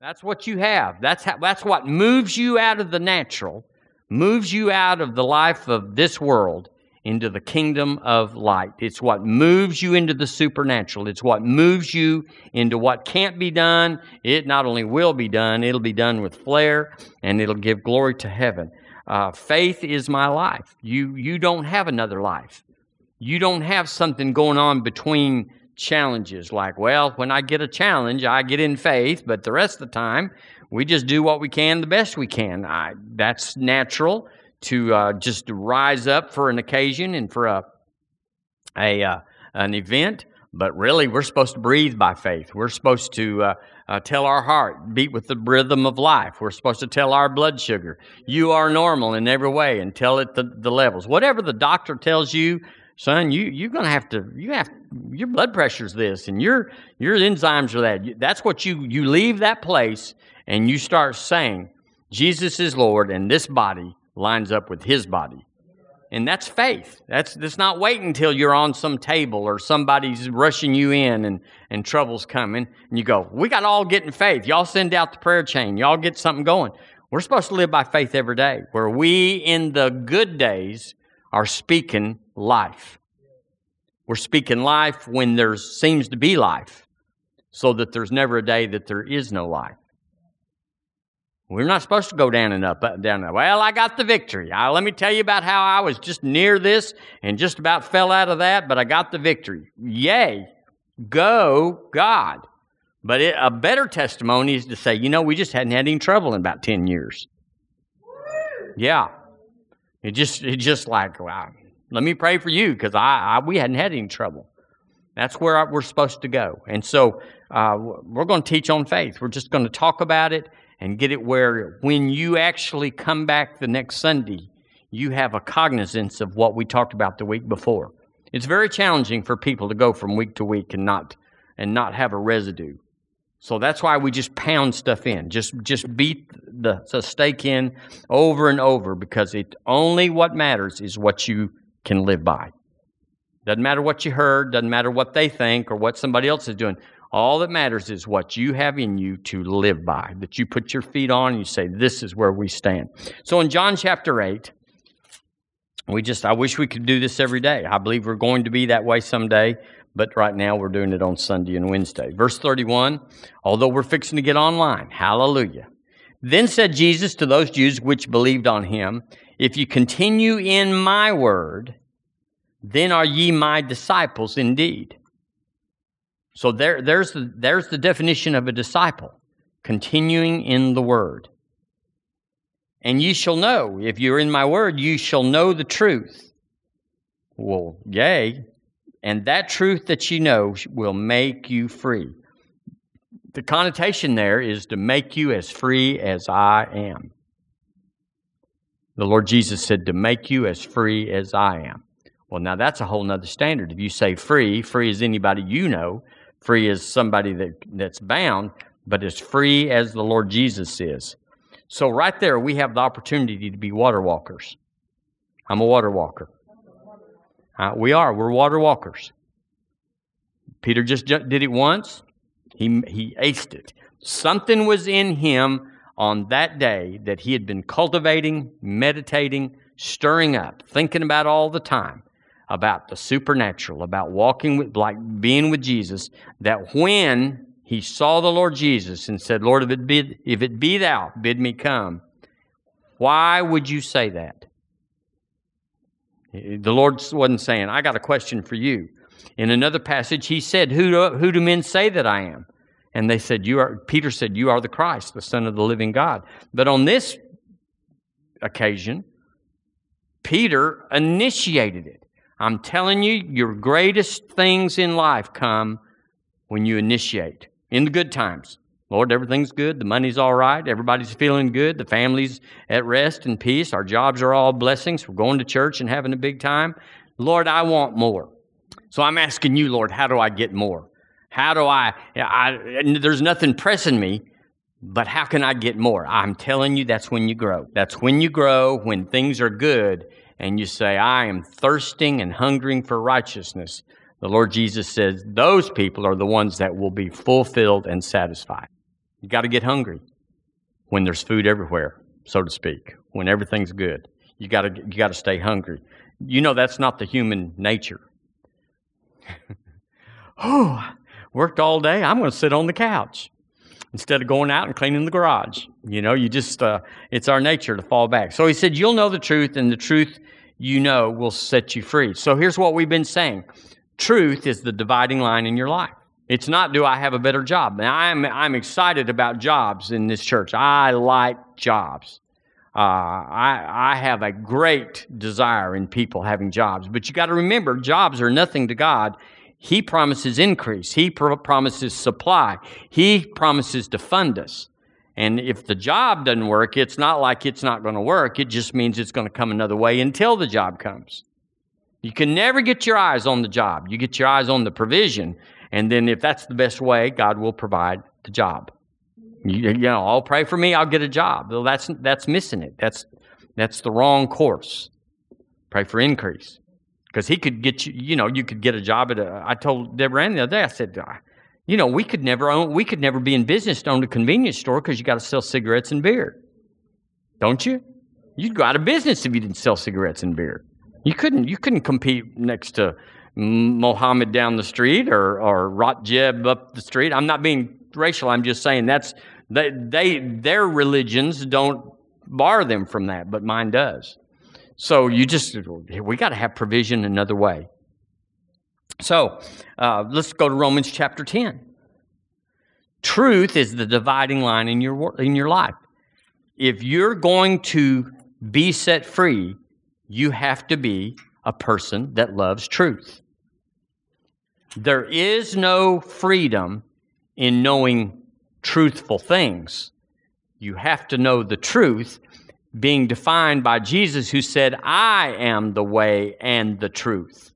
That's what you have. That's how, that's what moves you out of the natural, moves you out of the life of this world into the kingdom of light. It's what moves you into the supernatural. It's what moves you into what can't be done. It not only will be done, it'll be done with flair and it'll give glory to heaven. Uh, faith is my life. You, you don't have another life. You don't have something going on between challenges like, well, when I get a challenge, I get in faith, but the rest of the time, we just do what we can the best we can. I, that's natural to uh, just rise up for an occasion and for a, a uh, an event. But really, we're supposed to breathe by faith. We're supposed to uh, uh, tell our heart, beat with the rhythm of life. We're supposed to tell our blood sugar, you are normal in every way, and tell it the, the levels. Whatever the doctor tells you, son, you you're gonna have to you have your blood pressure's this, and your your enzymes are that. That's what you you leave that place and you start saying, Jesus is Lord, and this body lines up with his body. And that's faith. That's, that's not waiting until you're on some table or somebody's rushing you in and, and trouble's coming. And you go, We got all get in faith. Y'all send out the prayer chain. Y'all get something going. We're supposed to live by faith every day, where we, in the good days, are speaking life. We're speaking life when there seems to be life, so that there's never a day that there is no life. We're not supposed to go down and up, up down. And up. Well, I got the victory. I, let me tell you about how I was just near this and just about fell out of that, but I got the victory. Yay, go God. But it, a better testimony is to say, you know, we just hadn't had any trouble in about ten years. Yeah, it just it just like wow. Let me pray for you because I, I, we hadn't had any trouble. That's where I, we're supposed to go. And so uh, we're going to teach on faith. We're just going to talk about it and get it where when you actually come back the next Sunday, you have a cognizance of what we talked about the week before. It's very challenging for people to go from week to week and not and not have a residue. So that's why we just pound stuff in. Just just beat the, the stake in over and over because it only what matters is what you can live by. Doesn't matter what you heard, doesn't matter what they think or what somebody else is doing. All that matters is what you have in you to live by, that you put your feet on and you say, This is where we stand. So in John chapter 8, we just, I wish we could do this every day. I believe we're going to be that way someday, but right now we're doing it on Sunday and Wednesday. Verse 31, although we're fixing to get online, hallelujah. Then said Jesus to those Jews which believed on him, If you continue in my word, then are ye my disciples indeed. So there, there's, the, there's the definition of a disciple continuing in the word. And ye shall know, if you're in my word, you shall know the truth. Well, yea, and that truth that you know will make you free. The connotation there is to make you as free as I am. The Lord Jesus said, to make you as free as I am. Well, now that's a whole nother standard. If you say free, free as anybody you know, Free as somebody that, that's bound, but as free as the Lord Jesus is. So, right there, we have the opportunity to be water walkers. I'm a water walker. Uh, we are. We're water walkers. Peter just did it once. He, he aced it. Something was in him on that day that he had been cultivating, meditating, stirring up, thinking about all the time about the supernatural, about walking with, like being with Jesus, that when he saw the Lord Jesus and said, Lord, if it be, if it be thou, bid me come, why would you say that? The Lord wasn't saying, I got a question for you. In another passage, he said, Who do, who do men say that I am? And they said, You are Peter said, You are the Christ, the Son of the living God. But on this occasion, Peter initiated it. I'm telling you, your greatest things in life come when you initiate in the good times. Lord, everything's good. The money's all right. Everybody's feeling good. The family's at rest and peace. Our jobs are all blessings. We're going to church and having a big time. Lord, I want more. So I'm asking you, Lord, how do I get more? How do I, I there's nothing pressing me, but how can I get more? I'm telling you, that's when you grow. That's when you grow, when things are good and you say, I am thirsting and hungering for righteousness, the Lord Jesus says those people are the ones that will be fulfilled and satisfied. You got to get hungry when there's food everywhere, so to speak, when everything's good. You got to you got to stay hungry. You know that's not the human nature. oh, worked all day. I'm going to sit on the couch instead of going out and cleaning the garage. You know, you just, uh, it's our nature to fall back. So he said, You'll know the truth, and the truth you know will set you free. So here's what we've been saying truth is the dividing line in your life. It's not, do I have a better job? Now, I'm, I'm excited about jobs in this church. I like jobs. Uh, I, I have a great desire in people having jobs. But you got to remember, jobs are nothing to God he promises increase. He pro- promises supply. He promises to fund us. And if the job doesn't work, it's not like it's not going to work. It just means it's going to come another way until the job comes. You can never get your eyes on the job. You get your eyes on the provision. And then if that's the best way, God will provide the job. You, you know, I'll pray for me, I'll get a job. Well, that's, that's missing it. That's, that's the wrong course. Pray for increase because he could get you. You know, you could get a job at a. I told Deborah Ann the other day. I said, you know, we could never own. We could never be in business to own a convenience store because you got to sell cigarettes and beer, don't you? You'd go out of business if you didn't sell cigarettes and beer. You couldn't. You couldn't compete next to Mohammed down the street or or Rotjeb up the street. I'm not being racial. I'm just saying that's they they their religions don't bar them from that, but mine does. So you just, we got to have provision another way. So uh, let's go to Romans chapter 10. Truth is the dividing line in your, in your life. If you're going to be set free, you have to be a person that loves truth. There is no freedom in knowing truthful things. You have to know the truth being defined by Jesus, who said, I am the way and the truth.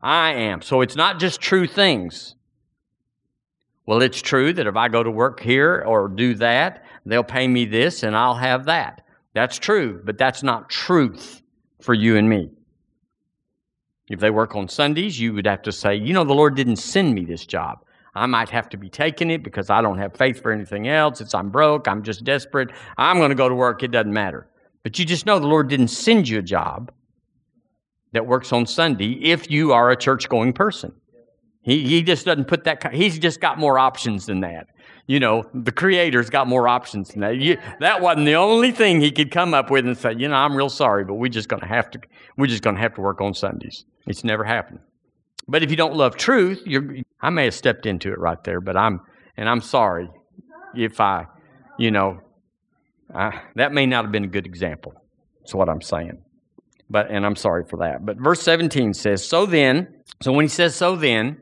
I am. So it's not just true things. Well, it's true that if I go to work here or do that, they'll pay me this and I'll have that. That's true, but that's not truth for you and me. If they work on Sundays, you would have to say, you know, the Lord didn't send me this job. I might have to be taking it because I don't have faith for anything else. It's I'm broke. I'm just desperate. I'm going to go to work. It doesn't matter. But you just know the Lord didn't send you a job that works on Sunday if you are a church going person. He, he just doesn't put that, he's just got more options than that. You know, the creator's got more options than that. You, that wasn't the only thing he could come up with and say, you know, I'm real sorry, but we're just going to have to, we're just going to have to work on Sundays. It's never happened. But if you don't love truth, I may have stepped into it right there, but I'm, and I'm sorry if I, you know, I, that may not have been a good example. That's what I'm saying. But, and I'm sorry for that. But verse 17 says, So then, so when he says so then,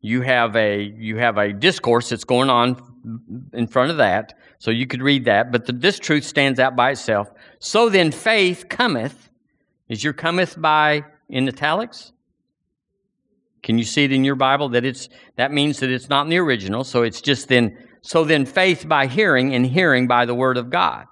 you have a, you have a discourse that's going on in front of that. So you could read that. But the, this truth stands out by itself. So then faith cometh. Is your cometh by in italics? Can you see it in your Bible that it's that means that it's not in the original, so it's just then so then faith by hearing and hearing by the word of God.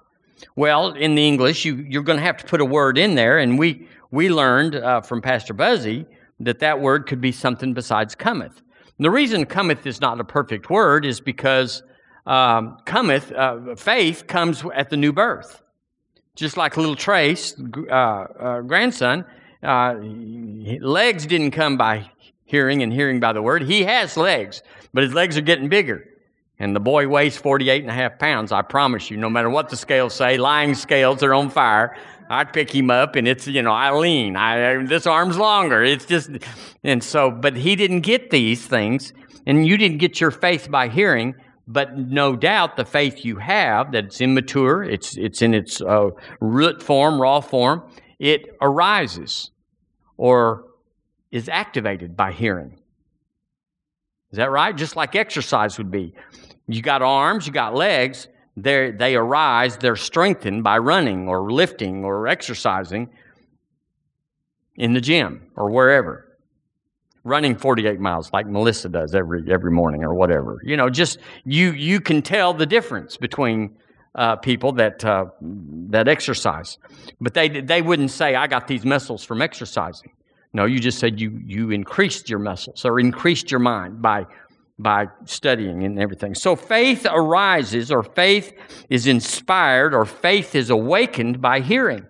Well, in the English, you, you're going to have to put a word in there, and we we learned uh, from Pastor Buzzy that that word could be something besides cometh. And the reason cometh is not a perfect word is because um, cometh uh, faith comes at the new birth, just like little Trace, uh, uh grandson. Uh, legs didn't come by hearing and hearing by the word. He has legs, but his legs are getting bigger. And the boy weighs 48 and a half pounds. I promise you, no matter what the scales say, lying scales are on fire. I'd pick him up and it's, you know, I lean. I, this arm's longer. It's just, and so, but he didn't get these things and you didn't get your faith by hearing, but no doubt the faith you have that it's immature, it's, it's in its uh, root form, raw form, it arises or is activated by hearing. Is that right? Just like exercise would be. You got arms, you got legs, they they arise, they're strengthened by running or lifting or exercising in the gym or wherever. Running 48 miles like Melissa does every every morning or whatever. You know, just you you can tell the difference between uh, people that uh, that exercise, but they they wouldn't say I got these muscles from exercising. No, you just said you, you increased your muscles or increased your mind by by studying and everything. So faith arises, or faith is inspired, or faith is awakened by hearing.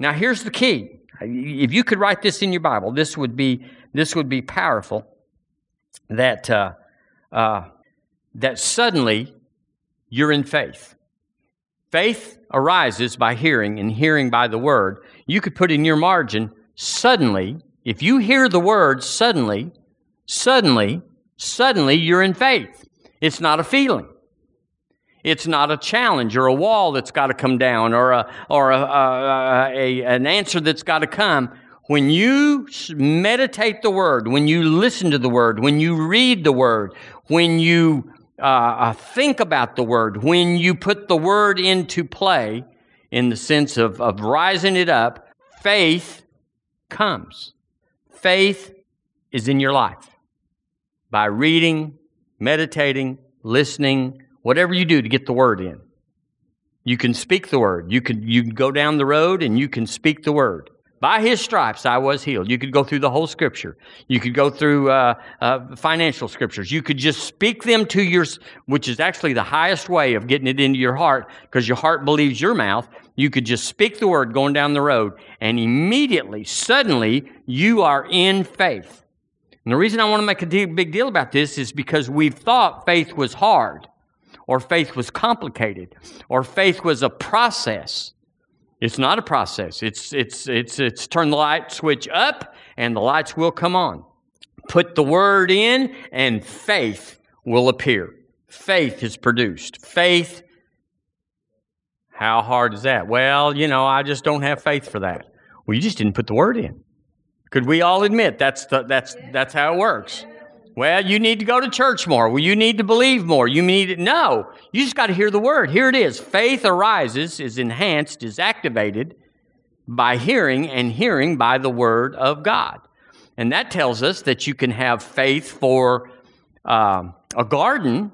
Now, here's the key. If you could write this in your Bible, this would be this would be powerful. That uh, uh, that suddenly you're in faith. Faith arises by hearing, and hearing by the word. You could put in your margin suddenly. If you hear the word suddenly, suddenly suddenly you're in faith. It's not a feeling. It's not a challenge or a wall that's got to come down or, a, or a, a, a an answer that's got to come. When you meditate the word, when you listen to the word, when you read the word, when you uh, uh think about the word, when you put the word into play in the sense of, of rising it up, faith comes. Faith is in your life by reading, meditating, listening, whatever you do to get the word in. You can speak the word. You can, you can go down the road and you can speak the word. By his stripes I was healed. You could go through the whole scripture. You could go through uh, uh, financial scriptures. You could just speak them to your, which is actually the highest way of getting it into your heart because your heart believes your mouth. You could just speak the word going down the road and immediately, suddenly, you are in faith. And the reason I want to make a big deal about this is because we've thought faith was hard, or faith was complicated, or faith was a process. It's not a process. It's, it's, it's, it's turn the light switch up and the lights will come on. Put the word in and faith will appear. Faith is produced. Faith, how hard is that? Well, you know, I just don't have faith for that. Well, you just didn't put the word in. Could we all admit that's the, that's that's how it works? Well, you need to go to church more. Well, you need to believe more. You need to, no. You just got to hear the word. Here it is. Faith arises, is enhanced, is activated by hearing, and hearing by the word of God. And that tells us that you can have faith for uh, a garden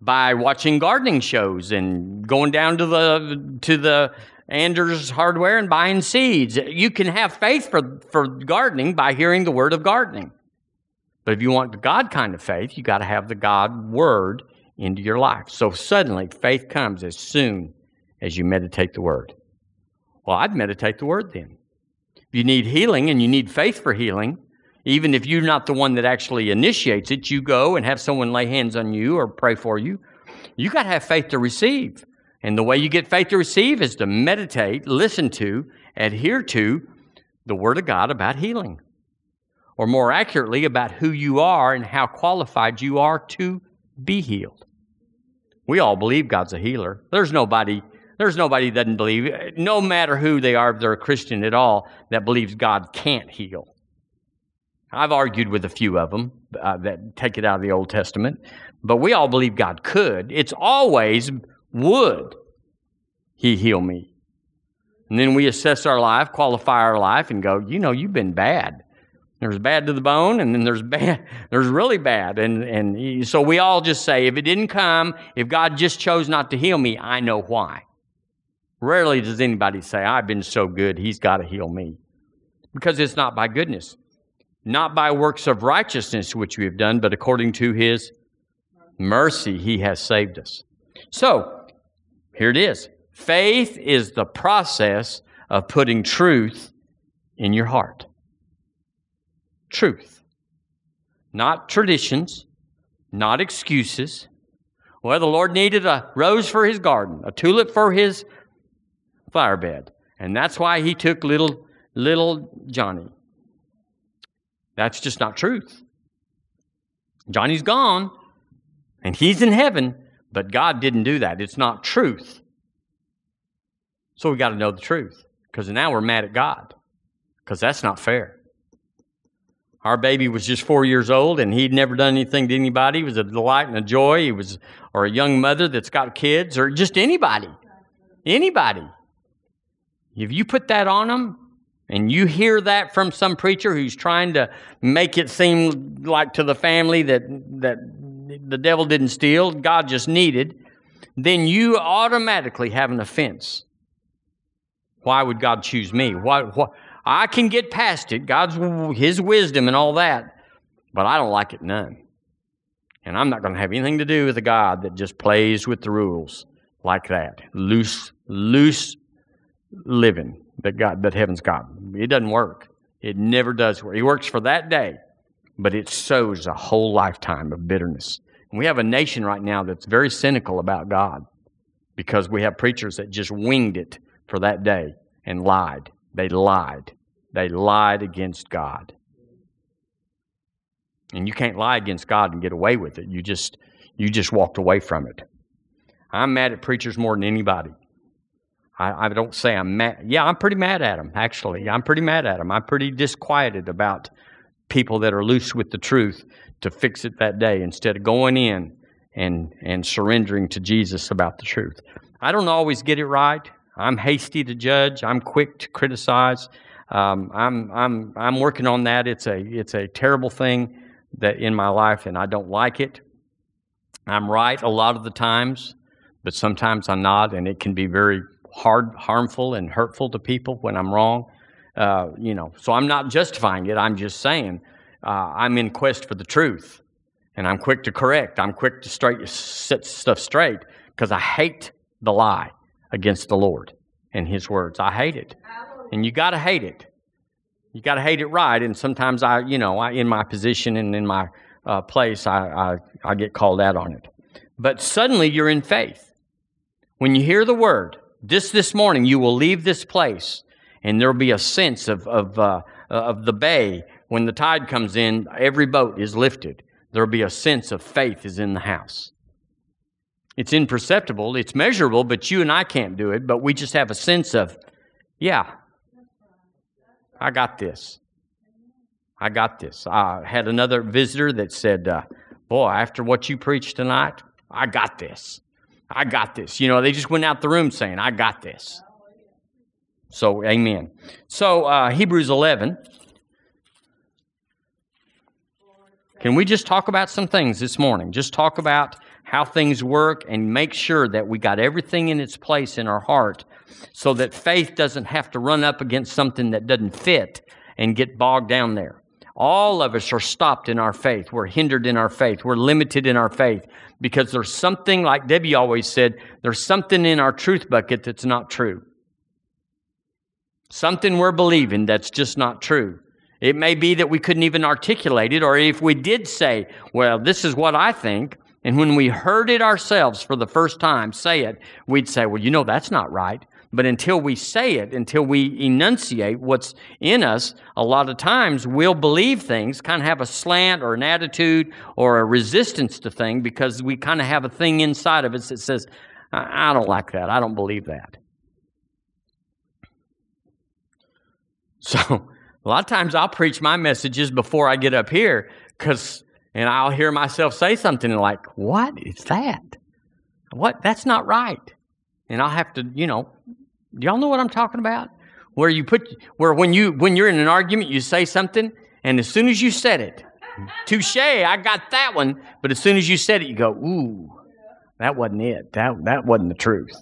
by watching gardening shows and going down to the to the Anders Hardware and buying seeds. You can have faith for, for gardening by hearing the word of gardening. But if you want the God kind of faith, you got to have the God word into your life. So suddenly faith comes as soon as you meditate the word. Well, I'd meditate the word then. If you need healing and you need faith for healing, even if you're not the one that actually initiates it, you go and have someone lay hands on you or pray for you. You got to have faith to receive. And the way you get faith to receive is to meditate, listen to, adhere to the Word of God about healing. Or more accurately, about who you are and how qualified you are to be healed. We all believe God's a healer. There's nobody, there's nobody that doesn't believe, no matter who they are, if they're a Christian at all, that believes God can't heal. I've argued with a few of them uh, that take it out of the Old Testament, but we all believe God could. It's always would he heal me? And then we assess our life, qualify our life, and go, you know, you've been bad. There's bad to the bone, and then there's bad, there's really bad. And, and so we all just say, if it didn't come, if God just chose not to heal me, I know why. Rarely does anybody say, I've been so good, he's got to heal me. Because it's not by goodness, not by works of righteousness which we have done, but according to his mercy, he has saved us. So, here it is faith is the process of putting truth in your heart. Truth. Not traditions, not excuses. Well, the Lord needed a rose for his garden, a tulip for his flower bed. And that's why he took little little Johnny. That's just not truth. Johnny's gone and he's in heaven, but God didn't do that. It's not truth. So we got to know the truth because now we're mad at God because that's not fair. Our baby was just four years old and he'd never done anything to anybody. He was a delight and a joy. He was, or a young mother that's got kids or just anybody. Anybody. If you put that on them and you hear that from some preacher who's trying to make it seem like to the family that, that the devil didn't steal, God just needed, then you automatically have an offense. Why would God choose me? What, what, I can get past it, God's His wisdom and all that, but I don't like it none. And I'm not going to have anything to do with a God that just plays with the rules like that. Loose, loose living that God, that heaven's got. It doesn't work. It never does work. He works for that day, but it sows a whole lifetime of bitterness. And we have a nation right now that's very cynical about God because we have preachers that just winged it for that day and lied. They lied. They lied against God. And you can't lie against God and get away with it. You just you just walked away from it. I'm mad at preachers more than anybody. I, I don't say I'm mad. Yeah, I'm pretty mad at them, actually. I'm pretty mad at them. I'm pretty disquieted about people that are loose with the truth to fix it that day instead of going in and, and surrendering to Jesus about the truth. I don't always get it right. I'm hasty to judge. I'm quick to criticize. Um, I'm, I'm, I'm working on that. It's a, it's a terrible thing that in my life, and I don't like it. I'm right a lot of the times, but sometimes I'm not, and it can be very hard, harmful, and hurtful to people when I'm wrong. Uh, you know, so I'm not justifying it. I'm just saying uh, I'm in quest for the truth, and I'm quick to correct. I'm quick to straight set stuff straight because I hate the lie against the Lord and His words. I hate it, and you got to hate it. You got to hate it right. And sometimes I, you know, I in my position and in my uh, place, I, I I get called out on it. But suddenly you're in faith when you hear the word this this morning, you will leave this place, and there'll be a sense of of uh, of the bay when the tide comes in. Every boat is lifted. There'll be a sense of faith is in the house. It's imperceptible, it's measurable, but you and I can't do it. But we just have a sense of, yeah, I got this. I got this. I had another visitor that said, uh, Boy, after what you preached tonight, I got this. I got this. You know, they just went out the room saying, I got this. So, amen. So, uh, Hebrews 11. Can we just talk about some things this morning? Just talk about how things work and make sure that we got everything in its place in our heart so that faith doesn't have to run up against something that doesn't fit and get bogged down there. All of us are stopped in our faith. We're hindered in our faith. We're limited in our faith because there's something, like Debbie always said, there's something in our truth bucket that's not true. Something we're believing that's just not true. It may be that we couldn't even articulate it, or if we did say, Well, this is what I think, and when we heard it ourselves for the first time say it, we'd say, Well, you know, that's not right. But until we say it, until we enunciate what's in us, a lot of times we'll believe things, kind of have a slant or an attitude or a resistance to thing because we kind of have a thing inside of us that says, I don't like that. I don't believe that. So a lot of times I'll preach my messages before I get up here because, and I'll hear myself say something like, What is that? What? That's not right. And I'll have to, you know, y'all know what I'm talking about? Where you put where when you when you're in an argument, you say something, and as soon as you said it, touche, I got that one. But as soon as you said it, you go, ooh, that wasn't it. That that wasn't the truth.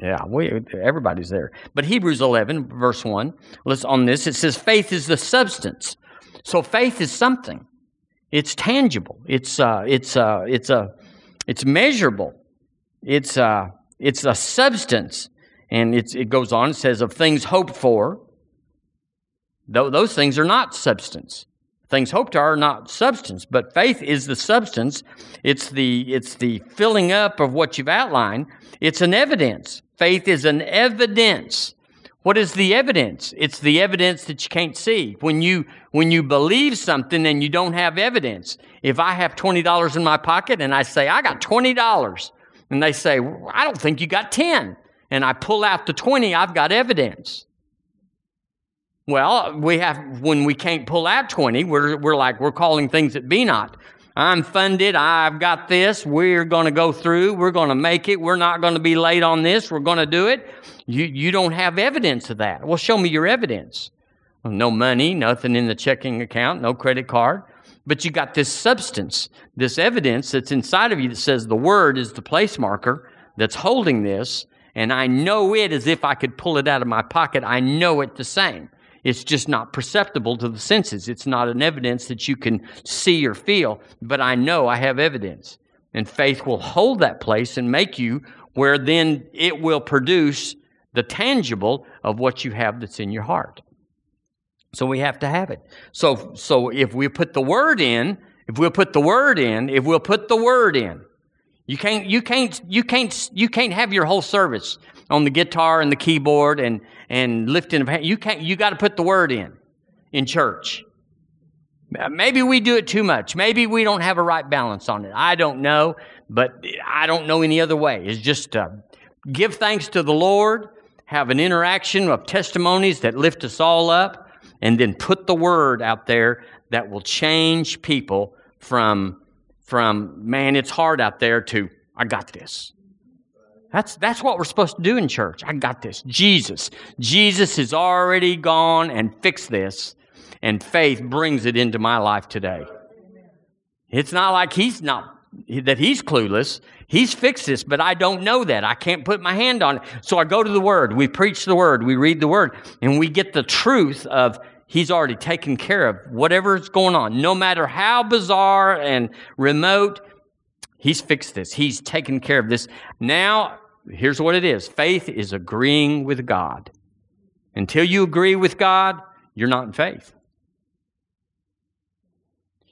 Yeah, we, everybody's there. But Hebrews 11, verse 1, let's on this. It says, faith is the substance. So faith is something. It's tangible. It's uh, it's uh, it's uh, it's measurable. It's uh, it's a substance. And it goes on, it says, of things hoped for. Though those things are not substance. Things hoped are not substance, but faith is the substance. It's the, it's the filling up of what you've outlined. It's an evidence. Faith is an evidence. What is the evidence? It's the evidence that you can't see. When you when you believe something and you don't have evidence. If I have $20 in my pocket and I say I got $20, and they say, I don't think you got 10. And I pull out the 20, I've got evidence. Well, we have, when we can't pull out 20, we're, we're like, we're calling things that be not. I'm funded. I've got this. We're going to go through. We're going to make it. We're not going to be late on this. We're going to do it. You, you don't have evidence of that. Well, show me your evidence. No money, nothing in the checking account, no credit card. But you got this substance, this evidence that's inside of you that says the word is the place marker that's holding this, and I know it as if I could pull it out of my pocket. I know it the same. It's just not perceptible to the senses. It's not an evidence that you can see or feel, but I know I have evidence. And faith will hold that place and make you where then it will produce the tangible of what you have that's in your heart. So we have to have it. So, so if we put the word in, if we'll put the word in, if we'll put the word in, you can't, you can't, you can't, you can't have your whole service on the guitar and the keyboard and, and lifting of hands. You can't, you got to put the word in, in church. Maybe we do it too much. Maybe we don't have a right balance on it. I don't know, but I don't know any other way. It's just uh, give thanks to the Lord, have an interaction of testimonies that lift us all up, and then put the word out there that will change people from from man, it's hard out there to I got this. That's that's what we're supposed to do in church. I got this. Jesus. Jesus has already gone and fixed this, and faith brings it into my life today. It's not like he's not that he's clueless. He's fixed this, but I don't know that. I can't put my hand on it. So I go to the Word. We preach the Word. We read the Word. And we get the truth of He's already taken care of whatever's going on. No matter how bizarre and remote, He's fixed this. He's taken care of this. Now, here's what it is faith is agreeing with God. Until you agree with God, you're not in faith.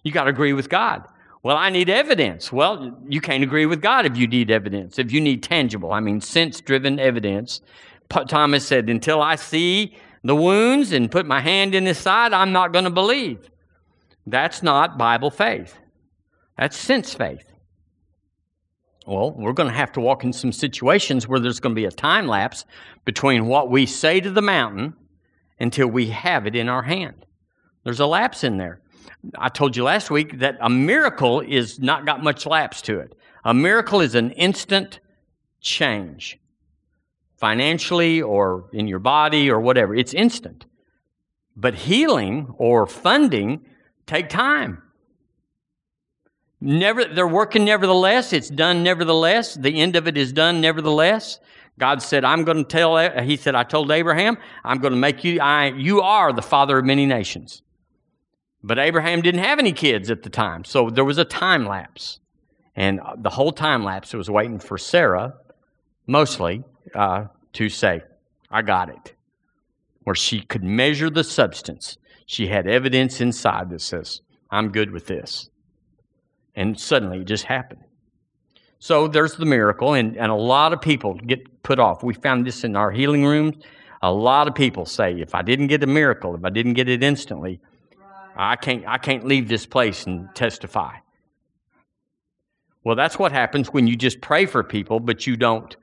You got to agree with God. Well, I need evidence. Well, you can't agree with God if you need evidence, if you need tangible, I mean, sense driven evidence. Thomas said, Until I see the wounds and put my hand in his side, I'm not going to believe. That's not Bible faith. That's sense faith. Well, we're going to have to walk in some situations where there's going to be a time lapse between what we say to the mountain until we have it in our hand. There's a lapse in there. I told you last week that a miracle is not got much lapse to it. A miracle is an instant change financially or in your body or whatever. It's instant. But healing or funding take time. Never, they're working nevertheless. It's done nevertheless. The end of it is done nevertheless. God said, I'm going to tell, he said, I told Abraham, I'm going to make you, I, you are the father of many nations. But Abraham didn't have any kids at the time. So there was a time lapse. And the whole time lapse was waiting for Sarah, mostly, uh, to say, I got it. Where she could measure the substance. She had evidence inside that says, I'm good with this. And suddenly it just happened. So there's the miracle, and, and a lot of people get put off. We found this in our healing rooms. A lot of people say, if I didn't get a miracle, if I didn't get it instantly, I can't, I can't leave this place and testify. Well, that's what happens when you just pray for people, but you don't,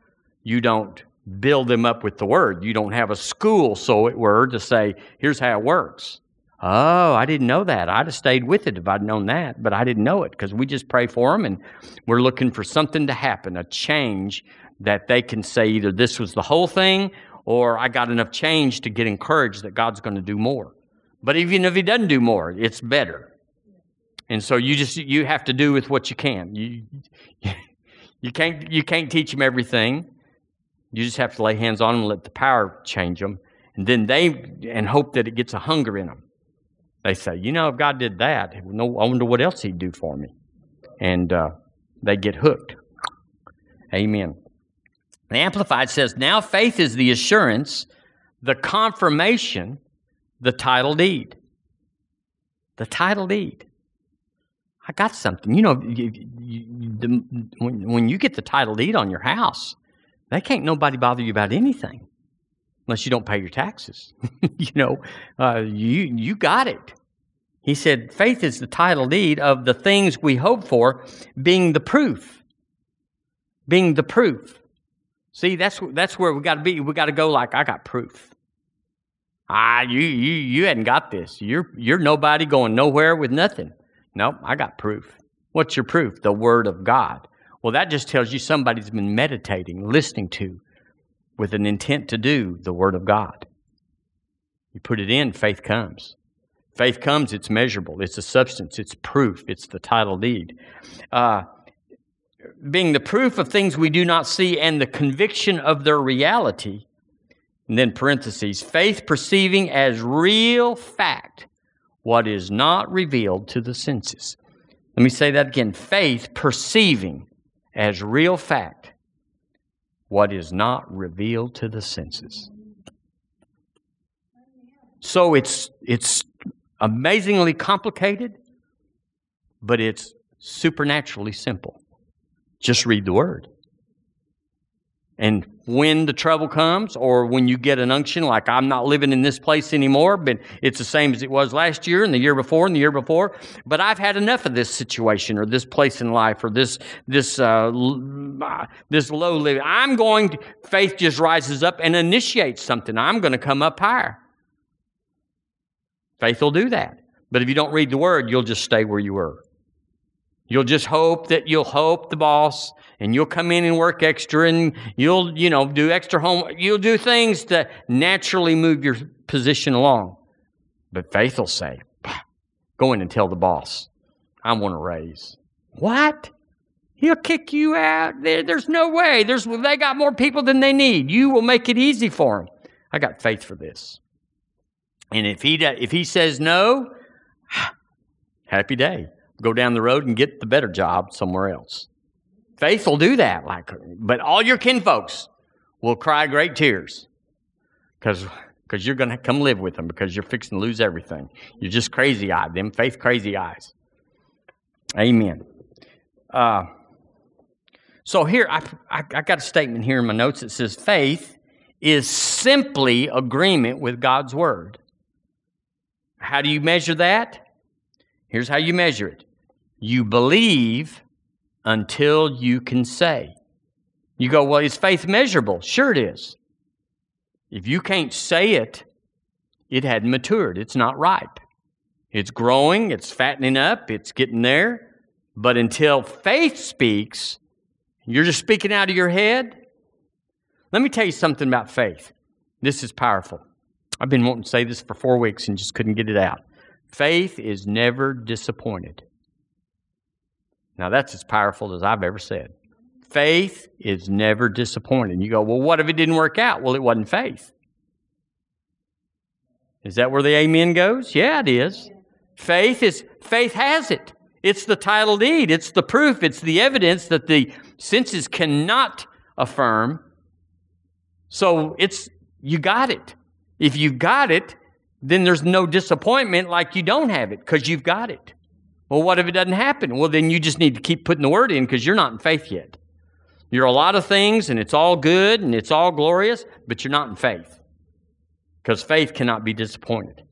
you don't build them up with the word. You don't have a school, so it were, to say, here's how it works. Oh, I didn't know that. I'd have stayed with it if I'd known that, but I didn't know it because we just pray for them and we're looking for something to happen, a change that they can say either this was the whole thing or I got enough change to get encouraged that God's going to do more. But even if He doesn't do more, it's better. And so you just you have to do with what you can. You you can't you can't teach them everything. You just have to lay hands on them and let the power change them. And then they, and hope that it gets a hunger in them. They say, you know, if God did that, no, I wonder what else He'd do for me. And uh, they get hooked. Amen. The Amplified says, now faith is the assurance, the confirmation, the title deed. The title deed. I got something. You know, you, you, the, when, when you get the title deed on your house, they can't nobody bother you about anything unless you don't pay your taxes. you know, uh, you you got it. He said, faith is the title deed of the things we hope for, being the proof. Being the proof. See, that's that's where we got to be. We got to go like I got proof. Ah, you you you hadn't got this. You're you're nobody going nowhere with nothing. Nope, I got proof. What's your proof? The word of God. Well, that just tells you somebody's been meditating, listening to, with an intent to do the Word of God. You put it in, faith comes. Faith comes, it's measurable, it's a substance, it's proof, it's the title deed. Uh, being the proof of things we do not see and the conviction of their reality, And then parentheses, faith perceiving as real fact what is not revealed to the senses. Let me say that again. Faith perceiving as real fact what is not revealed to the senses. So it's it's amazingly complicated, but it's supernaturally simple. Just read the word. And when the trouble comes, or when you get an unction, like I'm not living in this place anymore, but it's the same as it was last year and the year before and the year before. But I've had enough of this situation or this place in life or this this uh, this low living. I'm going. To, faith just rises up and initiates something. I'm going to come up higher. Faith will do that. But if you don't read the word, you'll just stay where you were. You'll just hope that you'll hope the boss and you'll come in and work extra and you'll, you know, do extra home. You'll do things to naturally move your position along. But faith will say, go in and tell the boss, I want a raise. What? He'll kick you out. There, there's no way. There's, they got more people than they need. You will make it easy for them. I got faith for this. And if he, if he says no, happy day go down the road and get the better job somewhere else. Faith will do that, like, but all your kinfolks will cry great tears because because you're going to come live with them because you're fixing to lose everything. You're just crazy eyed, them faith crazy eyes. Amen. Uh, so here, I, I, I got a statement here in my notes that says faith is simply agreement with God's word. How do you measure that? Here's how you measure it you believe until you can say. You go, well, is faith measurable? Sure, it is. If you can't say it, it hadn't matured. It's not ripe. It's growing, it's fattening up, it's getting there. But until faith speaks, you're just speaking out of your head. Let me tell you something about faith. This is powerful. I've been wanting to say this for four weeks and just couldn't get it out. Faith is never disappointed. Now, that's as powerful as I've ever said. Faith is never disappointed. You go, well, what if it didn't work out? Well, it wasn't faith. Is that where the amen goes? Yeah, it is. Faith is faith has it. It's the title deed. It's the proof. It's the evidence that the senses cannot affirm. So it's you got it. If you got it, then there's no disappointment like you don't have it because you've got it. Well, what if it doesn't happen? Well, then you just need to keep putting the word in because you're not in faith yet. You're a lot of things and it's all good and it's all glorious, but you're not in faith because faith cannot be disappointed.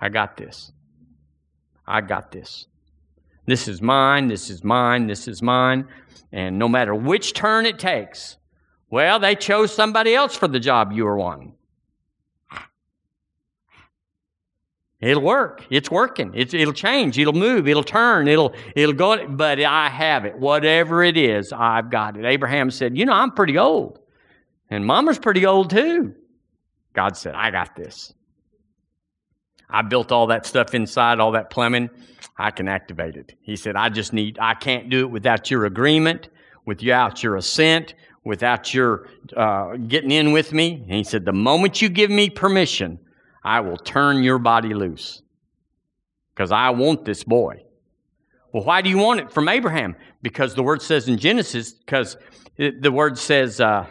I got this. I got this. This is mine, this is mine, this is mine. And no matter which turn it takes, well, they chose somebody else for the job you were wanting. It'll work. It's working. It's, it'll change. It'll move. It'll turn. It'll, it'll go. But I have it. Whatever it is, I've got it. Abraham said, You know, I'm pretty old. And mama's pretty old too. God said, I got this. I built all that stuff inside, all that plumbing. I can activate it. He said, I just need, I can't do it without your agreement, without your assent, without your uh, getting in with me. And he said, The moment you give me permission, I will turn your body loose because I want this boy. Well, why do you want it from Abraham? Because the word says in Genesis, because the word says uh,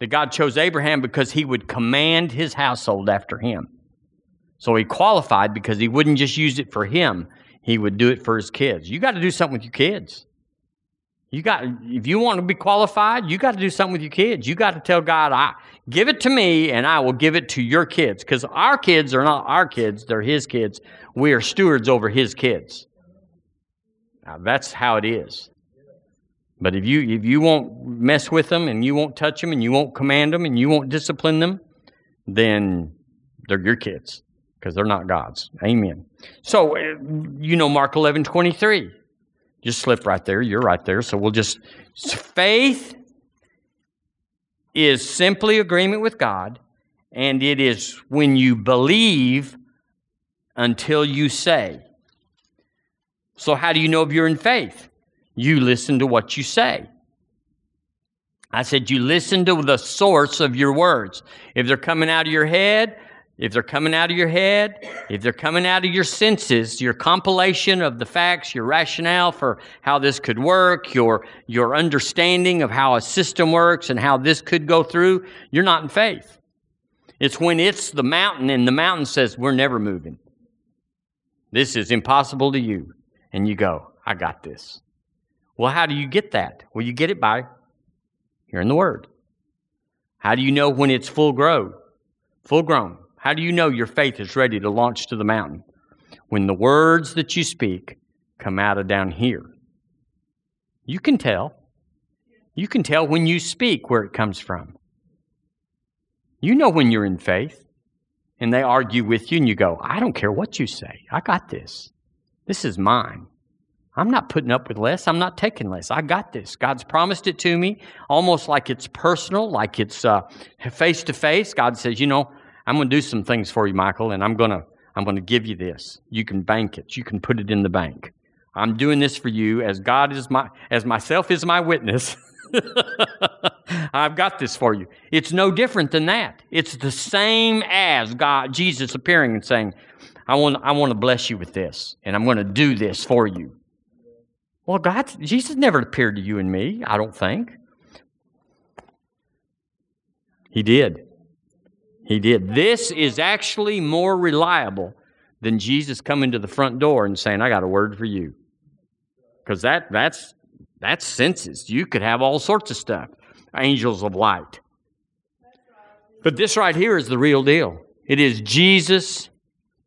that God chose Abraham because he would command his household after him. So he qualified because he wouldn't just use it for him, he would do it for his kids. You got to do something with your kids. You got if you want to be qualified, you got to do something with your kids. You got to tell God, I give it to me and I will give it to your kids cuz our kids are not our kids, they're his kids. We are stewards over his kids. Now, that's how it is. But if you if you won't mess with them and you won't touch them and you won't command them and you won't discipline them, then they're your kids because they're not God's. Amen. So uh, you know Mark 11, 23. Just slip right there. You're right there. So we'll just. Faith is simply agreement with God, and it is when you believe until you say. So, how do you know if you're in faith? You listen to what you say. I said, you listen to the source of your words. If they're coming out of your head, if they're coming out of your head, if they're coming out of your senses, your compilation of the facts, your rationale for how this could work, your, your understanding of how a system works and how this could go through, you're not in faith. It's when it's the mountain and the mountain says, We're never moving. This is impossible to you. And you go, I got this. Well, how do you get that? Well, you get it by hearing the word. How do you know when it's full grown? Full grown. How do you know your faith is ready to launch to the mountain? When the words that you speak come out of down here. You can tell. You can tell when you speak where it comes from. You know when you're in faith and they argue with you and you go, I don't care what you say. I got this. This is mine. I'm not putting up with less. I'm not taking less. I got this. God's promised it to me almost like it's personal, like it's uh, face to face. God says, You know, I'm going to do some things for you, Michael, and I'm going to. I'm going to give you this. You can bank it. You can put it in the bank. I'm doing this for you as God is my as myself is my witness. I've got this for you. It's no different than that. It's the same as God Jesus appearing and saying, I want I want to bless you with this and I'm going to do this for you. Well, God, Jesus never appeared to you and me, I don't think. He did. He did. This is actually more reliable than Jesus coming to the front door and saying, I got a word for you. Because that, that's, that's senses. You could have all sorts of stuff. Angels of light. But this right here is the real deal. It is Jesus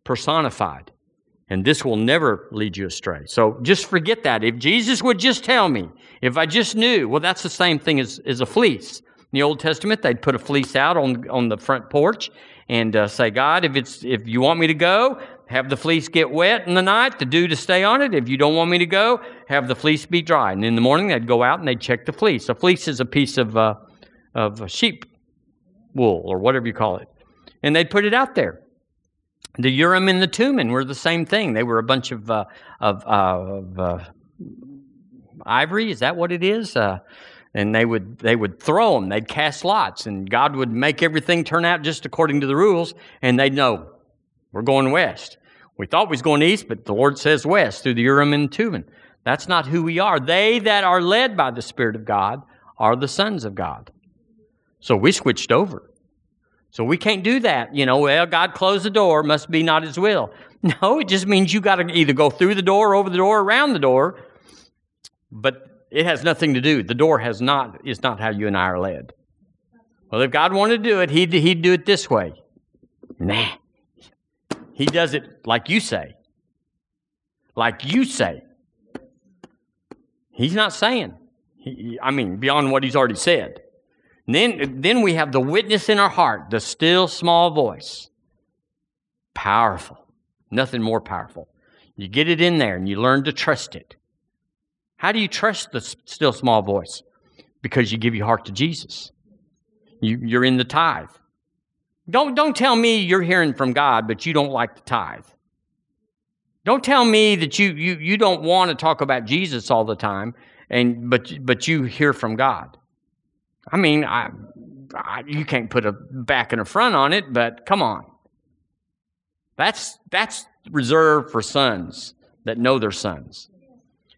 personified. And this will never lead you astray. So just forget that. If Jesus would just tell me, if I just knew, well, that's the same thing as, as a fleece. The Old Testament, they'd put a fleece out on, on the front porch and uh, say, God, if, it's, if you want me to go, have the fleece get wet in the night, the dew to stay on it. If you don't want me to go, have the fleece be dry. And in the morning, they'd go out and they'd check the fleece. A fleece is a piece of, uh, of sheep wool or whatever you call it. And they'd put it out there. The Urim and the Thummim were the same thing. They were a bunch of uh, of, uh, of uh, ivory. Is that what it is? And they would they would throw them. They'd cast lots, and God would make everything turn out just according to the rules. And they'd know we're going west. We thought we was going east, but the Lord says west through the Urim and Thummim. That's not who we are. They that are led by the Spirit of God are the sons of God. So we switched over. So we can't do that. You know, well, God closed the door, must be not his will. No, it just means you got to either go through the door, over the door, around the door, but it has nothing to do. The door has not is not how you and I are led. Well, if God wanted to do it, he'd, he'd do it this way. Nah. He does it like you say. Like you say. He's not saying. He, I mean, beyond what he's already said. And then, then we have the witness in our heart, the still small voice. Powerful. Nothing more powerful. You get it in there and you learn to trust it. How do you trust the still small voice? Because you give your heart to Jesus. You, you're in the tithe. Don't, don't tell me you're hearing from God, but you don't like the tithe. Don't tell me that you, you, you don't want to talk about Jesus all the time, and, but, but you hear from God. I mean, I, I, you can't put a back and a front on it, but come on. That's, that's reserved for sons that know their sons.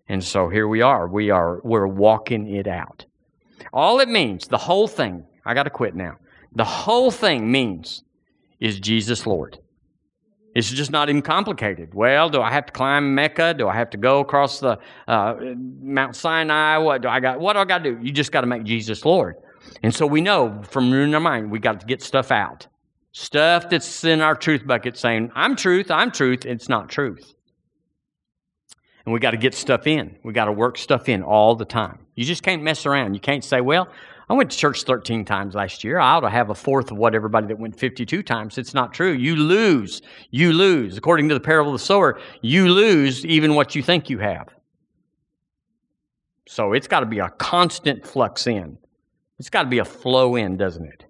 And so here we are. We are we're walking it out. All it means, the whole thing, I got to quit now. The whole thing means is Jesus Lord. It's just not even complicated. Well, do I have to climb Mecca? Do I have to go across the uh, Mount Sinai? What do I got? What do I got to do? You just got to make Jesus Lord. And so we know from in our mind we got to get stuff out, stuff that's in our truth bucket, saying I'm truth, I'm truth. It's not truth. And we got to get stuff in. We got to work stuff in all the time. You just can't mess around. You can't say, well, I went to church 13 times last year. I ought to have a fourth of what everybody that went 52 times. It's not true. You lose. You lose. According to the parable of the sower, you lose even what you think you have. So it's got to be a constant flux in. It's got to be a flow in, doesn't it?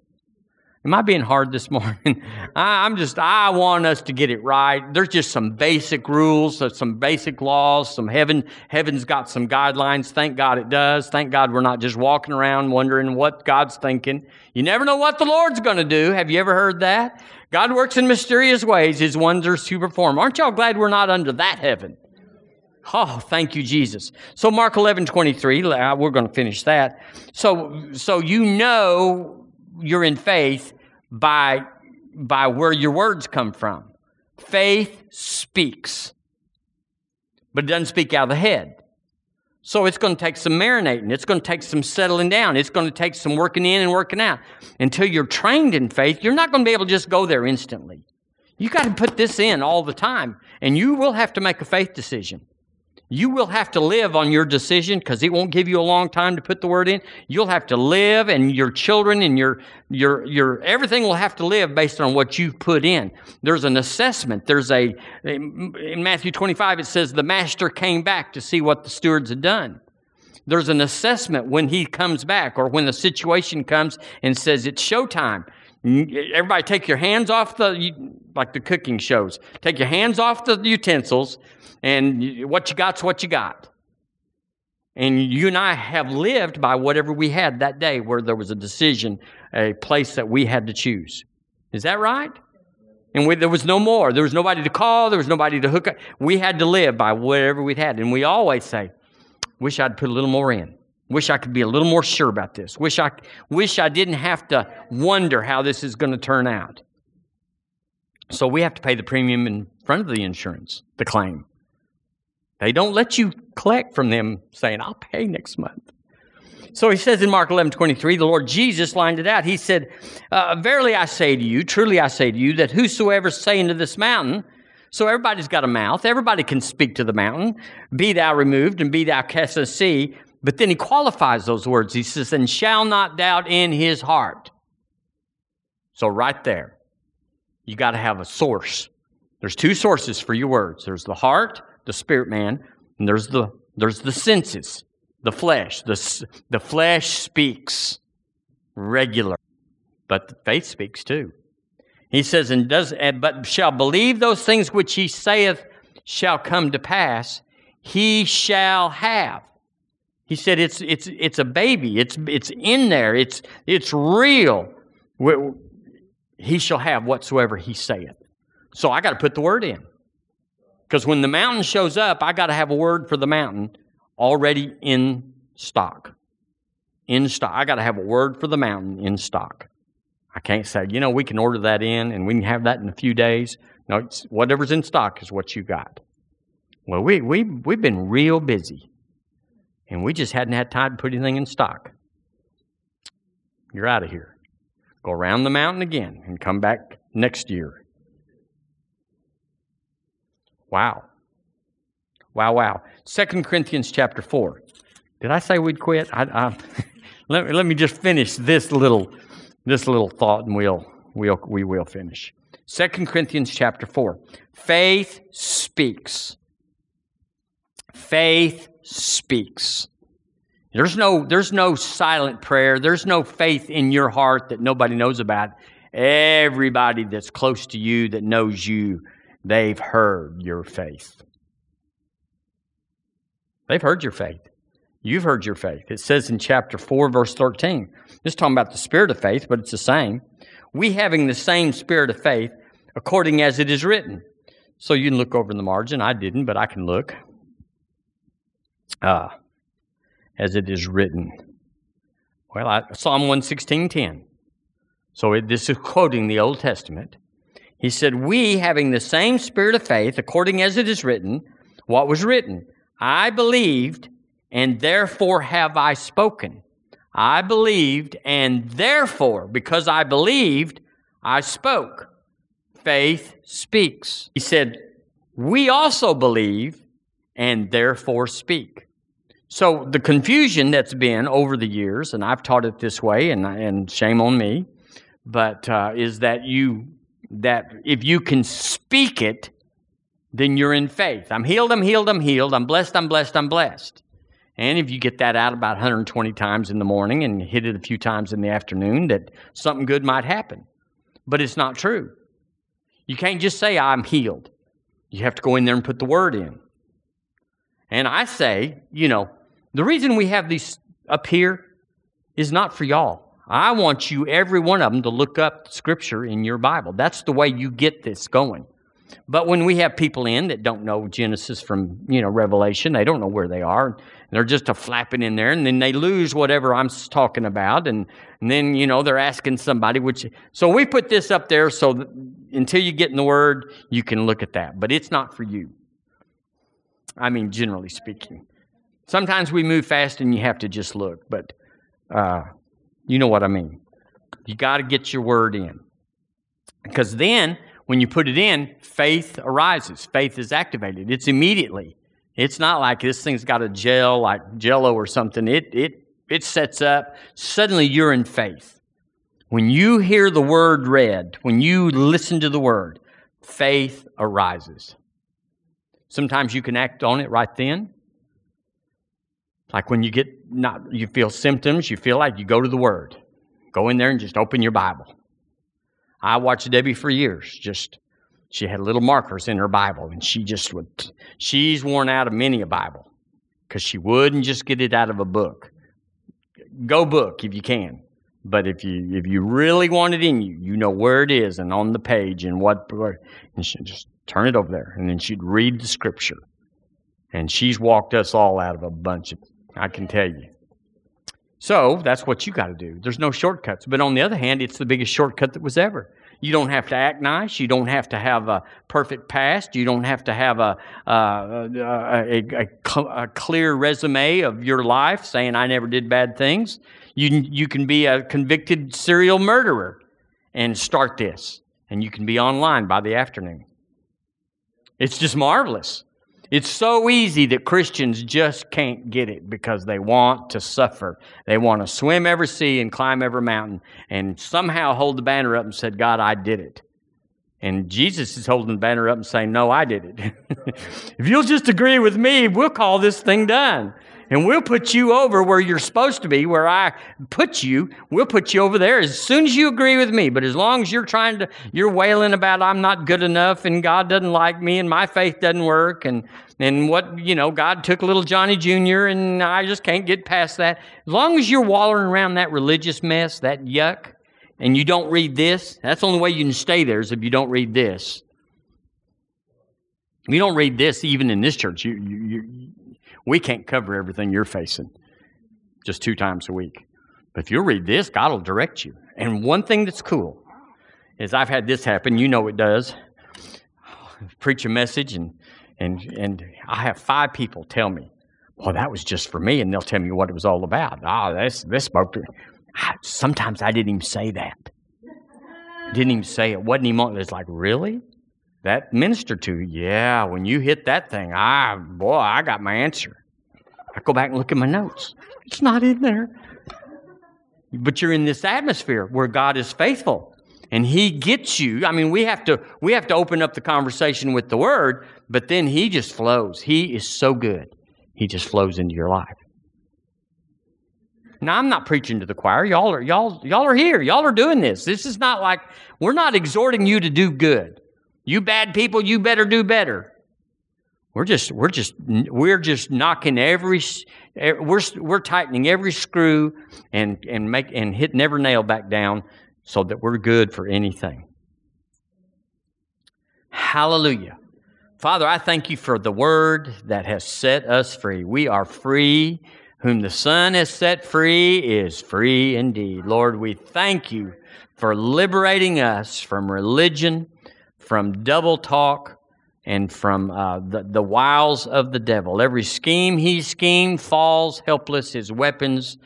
Am I being hard this morning? I, I'm just, I want us to get it right. There's just some basic rules, some basic laws, some heaven, heaven's got some guidelines. Thank God it does. Thank God we're not just walking around wondering what God's thinking. You never know what the Lord's going to do. Have you ever heard that? God works in mysterious ways. His wonders to perform. Aren't y'all glad we're not under that heaven? Oh, thank you, Jesus. So Mark 11, 23, uh, we're going to finish that. So, so you know you're in faith by, by where your words come from. Faith speaks, but it doesn't speak out of the head. So it's going to take some marinating. It's going to take some settling down. It's going to take some working in and working out. Until you're trained in faith, you're not going to be able to just go there instantly. You got to put this in all the time, and you will have to make a faith decision. You will have to live on your decision because it won't give you a long time to put the word in. You'll have to live and your children and your, your, your, everything will have to live based on what you've put in. There's an assessment. There's a, in Matthew 25, it says the master came back to see what the stewards had done. There's an assessment when he comes back or when the situation comes and says it's showtime. Mm-hmm. Everybody take your hands off the, like the cooking shows, take your hands off the utensils, and what you got's what you got. And you and I have lived by whatever we had that day where there was a decision, a place that we had to choose. Is that right? And we, there was no more. There was nobody to call. There was nobody to hook up. We had to live by whatever we'd had. And we always say, wish I'd put a little more in. Wish I could be a little more sure about this. Wish I, wish I didn't have to wonder how this is going to turn out. So we have to pay the premium in front of the insurance, the claim. They don't let you collect from them saying, I'll pay next month. So he says in Mark 11 23, the Lord Jesus lined it out. He said, uh, Verily I say to you, truly I say to you, that whosoever saying to this mountain, so everybody's got a mouth, everybody can speak to the mountain, be thou removed and be thou cast to the sea. But then he qualifies those words. He says, and shall not doubt in his heart. So right there, you got to have a source. There's two sources for your words. There's the heart the spirit man, and there's the there's the senses, the flesh. The, the flesh speaks regular, but the faith speaks too. He says, and does but shall believe those things which he saith shall come to pass, he shall have. He said it's it's it's a baby. It's it's in there. It's it's real. He shall have whatsoever he saith. So I got to put the word in. Because when the mountain shows up, I got to have a word for the mountain already in stock. In stock. I got to have a word for the mountain in stock. I can't say, you know, we can order that in and we can have that in a few days. No, whatever's in stock is what you got. Well, we, we, we've been real busy and we just hadn't had time to put anything in stock. You're out of here. Go around the mountain again and come back next year Wow. Wow, wow. Second Corinthians chapter 4. Did I say we'd quit? I, I, let, let me just finish this little, this little thought and we'll, we'll, we will finish. Second Corinthians chapter 4. Faith speaks. Faith speaks. There's no, there's no silent prayer. There's no faith in your heart that nobody knows about. Everybody that's close to you that knows you They've heard your faith. They've heard your faith. You've heard your faith. It says in chapter 4, verse 13. This is talking about the spirit of faith, but it's the same. We having the same spirit of faith, according as it is written. So you can look over in the margin. I didn't, but I can look. Uh, as it is written. Well, I, Psalm 116.10. So it, this is quoting the Old Testament. He said, We, having the same spirit of faith, according as it is written, what was written? I believed, and therefore have I spoken. I believed, and therefore, because I believed, I spoke. Faith speaks. He said, We also believe, and therefore speak. So the confusion that's been over the years, and I've taught it this way, and, and shame on me, but uh, is that you that if you can speak it, then you're in faith. I'm healed, I'm healed, I'm healed. I'm blessed, I'm blessed, I'm blessed. And if you get that out about 120 times in the morning and hit it a few times in the afternoon, that something good might happen. but it's not true. You can't just say, I'm healed. You have to go in there and put the word in. And I say, you know, the reason we have these up here is not for y'all. I want you, every one of them, to look up scripture in your Bible. That's the way you get this going. But when we have people in that don't know Genesis from, you know, Revelation, they don't know where they are. They're just a flapping in there, and then they lose whatever I'm talking about, and, and then, you know, they're asking somebody, which, so we put this up there so until you get in the Word, you can look at that. But it's not for you. I mean, generally speaking. Sometimes we move fast and you have to just look, but uh, you know what I mean. You got to get your word in. Because then, when you put it in, faith arises. Faith is activated. It's immediately. It's not like this thing's got a gel like jello or something. It, it, it sets up. Suddenly you're in faith. When you hear the word read, when you listen to the word, faith arises. Sometimes you can act on it right then. Like when you get not you feel symptoms, you feel like you go to the word. Go in there and just open your Bible. I watched Debbie for years. Just she had little markers in her Bible, and she just would. She's worn out of many a Bible because she wouldn't just get it out of a book. Go book if you can, but if you if you really want it in you, you know where it is and on the page and what. And she just turn it over there, and then she'd read the scripture. And she's walked us all out of a bunch of I can tell you. So that's what you got to do. There's no shortcuts. But on the other hand, it's the biggest shortcut that was ever. You don't have to act nice. You don't have to have a perfect past. You don't have to have a, uh, a, a, a, clear resume of your life saying, I never did bad things. You, you can be a convicted serial murderer and start this. And you can be online by the afternoon. It's just marvelous. It's so easy that Christians just can't get it because they want to suffer. They want to swim every sea and climb every mountain and somehow hold the banner up and said, God, I did it. And Jesus is holding the banner up and saying, No, I did it. if you'll just agree with me, we'll call this thing done and we'll put you over where you're supposed to be, where I put you. We'll put you over there as soon as you agree with me. But as long as you're trying to, you're wailing about I'm not good enough and God doesn't like me and my faith doesn't work and and what you know, God took little Johnny Jr. and I just can't get past that. As long as you're wallowing around that religious mess, that yuck, and you don't read this, that's the only way you can stay there is if you don't read this. If you don't read this, even in this church, you, you, you we can't cover everything you're facing just two times a week. But if you read this, God will direct you. And one thing that's cool is I've had this happen. You know it does. Preach a message, and and and I have five people tell me, "Well, that was just for me," and they'll tell me what it was all about. Ah, oh, this this spoke to. I, sometimes I didn't even say that. Didn't even say it. wasn't even. It's like really that ministered to. Yeah, when you hit that thing, I boy, I got my answer. I go back and look at my notes. It's not in there. But you're in this atmosphere where God is faithful and he gets you. I mean, we have to we have to open up the conversation with the word, but then he just flows. He is so good. He just flows into your life. Now I'm not preaching to the choir. Y'all are y'all y'all are here. Y'all are doing this. This is not like we're not exhorting you to do good. You bad people, you better do better. We're just we're just we're just knocking every we're we're tightening every screw and and make and hitting every nail back down so that we're good for anything. Hallelujah. Father, I thank you for the word that has set us free. We are free. Whom the Son has set free is free indeed. Lord, we thank you for liberating us from religion from double talk and from uh, the, the wiles of the devil. Every scheme he schemed falls helpless. His weapons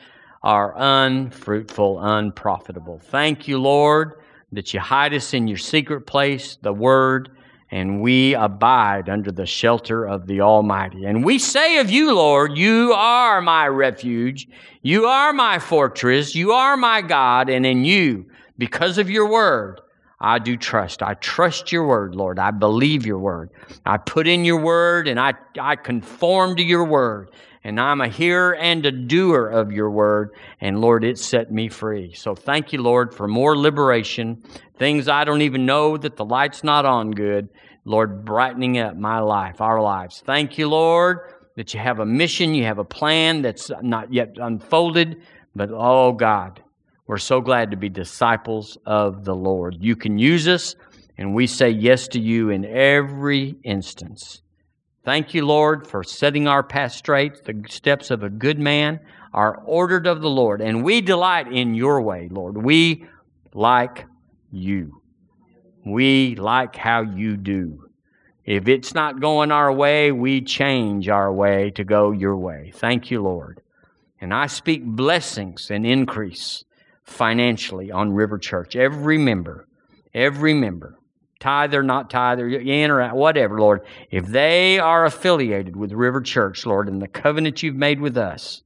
are unfruitful, unprofitable. Thank you, Lord, that you hide us in your secret place, the Word, and we abide under the shelter of the Almighty. And we say of you, Lord, you are my refuge, you are my fortress, you are my God, and in you, because of your Word, I do trust. I trust your word, Lord. I believe your word. I put in your word and I, I conform to your word. and I'm a hearer and a doer of your word. And Lord, it set me free. So thank you, Lord, for more liberation, things I don't even know that the light's not on good. Lord, brightening up my life, our lives. Thank you, Lord, that you have a mission, you have a plan that's not yet unfolded, but oh God, we're so glad to be disciples of the Lord. You can use us, and we say yes to you in every instance. Thank you, Lord, for setting our path straight. The steps of a good man are ordered of the Lord, and we delight in your way, Lord. We like you. We like how you do. If it's not going our way, we change our way to go your way. Thank you, Lord. And I speak blessings and increase financially on River Church. Every member, every member, tither, not tither, in or out, whatever, Lord, if they are affiliated with River Church, Lord, and the covenant you've made with us,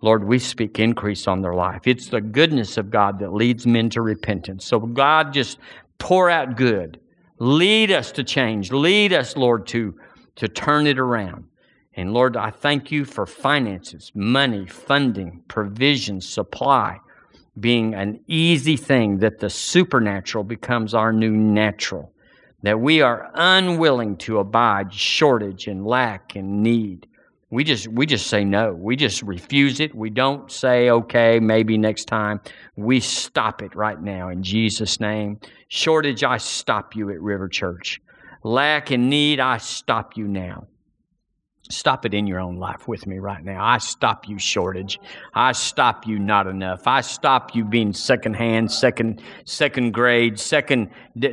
Lord, we speak increase on their life. It's the goodness of God that leads men to repentance. So, God, just pour out good. Lead us to change. Lead us, Lord, to, to turn it around. And Lord, I thank you for finances, money, funding, provision, supply being an easy thing, that the supernatural becomes our new natural, that we are unwilling to abide shortage and lack and need. We just we just say no. We just refuse it. We don't say okay, maybe next time. We stop it right now in Jesus name. Shortage, I stop you at River Church. Lack and need, I stop you now. Stop it in your own life with me right now. I stop you shortage. I stop you not enough. I stop you being second hand, second second grade, second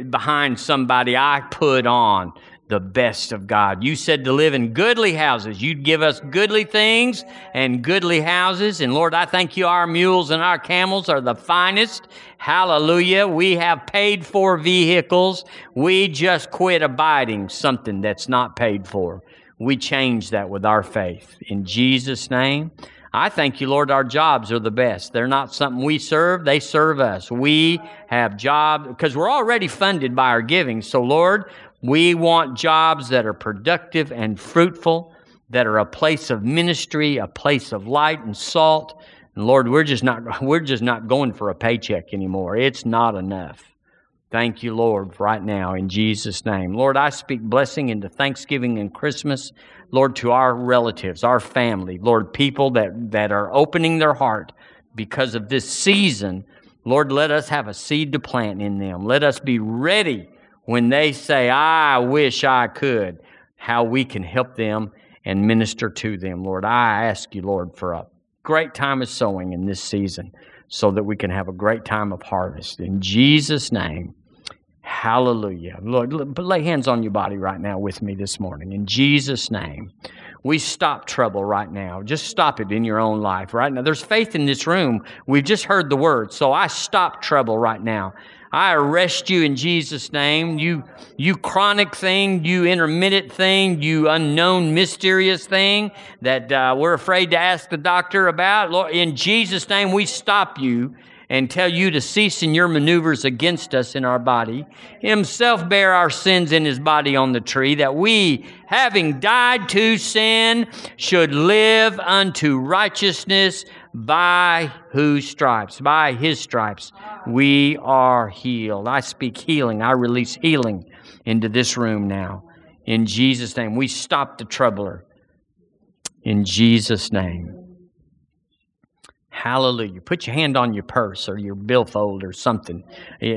behind somebody. I put on the best of God. You said to live in goodly houses. You'd give us goodly things and goodly houses. And Lord, I thank you, our mules and our camels are the finest. Hallelujah. We have paid for vehicles. We just quit abiding something that's not paid for. We change that with our faith. In Jesus' name. I thank you, Lord, our jobs are the best. They're not something we serve, they serve us. We have jobs because we're already funded by our giving. So, Lord, we want jobs that are productive and fruitful, that are a place of ministry, a place of light and salt. And Lord, we're just not we're just not going for a paycheck anymore. It's not enough. Thank you, Lord, right now in Jesus' name. Lord, I speak blessing into Thanksgiving and Christmas. Lord, to our relatives, our family, Lord, people that, that are opening their heart because of this season. Lord, let us have a seed to plant in them. Let us be ready when they say, I wish I could, how we can help them and minister to them, Lord. I ask you, Lord, for a great time of sowing in this season so that we can have a great time of harvest. In Jesus' name, hallelujah. Lord, lay hands on your body right now with me this morning. In Jesus' name. We stop trouble right now. Just stop it in your own life right now. There's faith in this room. We've just heard the word. So I stop trouble right now. I arrest you in Jesus' name. You, you chronic thing, you intermittent thing, you unknown, mysterious thing that uh, we're afraid to ask the doctor about. Lord, in Jesus' name, we stop you and tell you to cease in your maneuvers against us in our body. Himself bare our sins in his body on the tree, that we, having died to sin, should live unto righteousness, by whose stripes, by his stripes, we are healed. I speak healing. I release healing into this room now. In Jesus' name, we stop the troubler. In Jesus' name. Hallelujah. Put your hand on your purse or your billfold or something,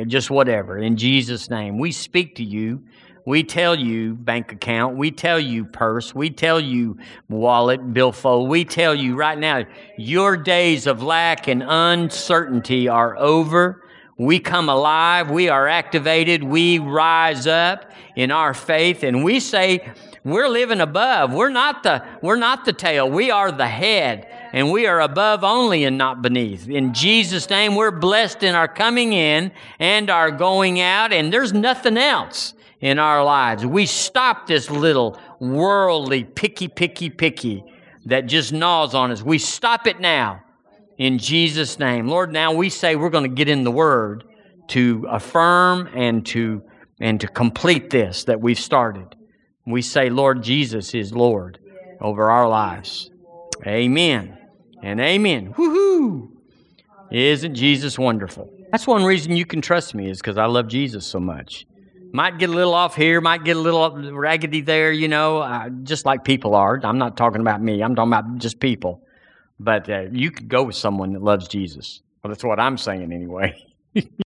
just whatever. In Jesus' name, we speak to you we tell you bank account, we tell you purse, we tell you wallet, billfold, we tell you right now, your days of lack and uncertainty are over. We come alive, we are activated, we rise up in our faith, and we say, we're living above. We're not the we're not the tail. We are the head, and we are above only and not beneath. In Jesus' name, we're blessed in our coming in and our going out, and there's nothing else in our lives. We stop this little worldly picky, picky, picky that just gnaws on us. We stop it now in Jesus' name. Lord, now we say we're going to get in the Word to affirm and to and to complete this that we've started. We say, Lord Jesus is Lord over our lives. Amen. And amen. Woohoo! Isn't Jesus wonderful? That's one reason you can trust me is because I love Jesus so much. Might get a little off here, might get a little raggedy there, you know, uh, just like people are. I'm not talking about me. I'm talking about just people. But uh, you could go with someone that loves Jesus. Well, that's what I'm saying anyway.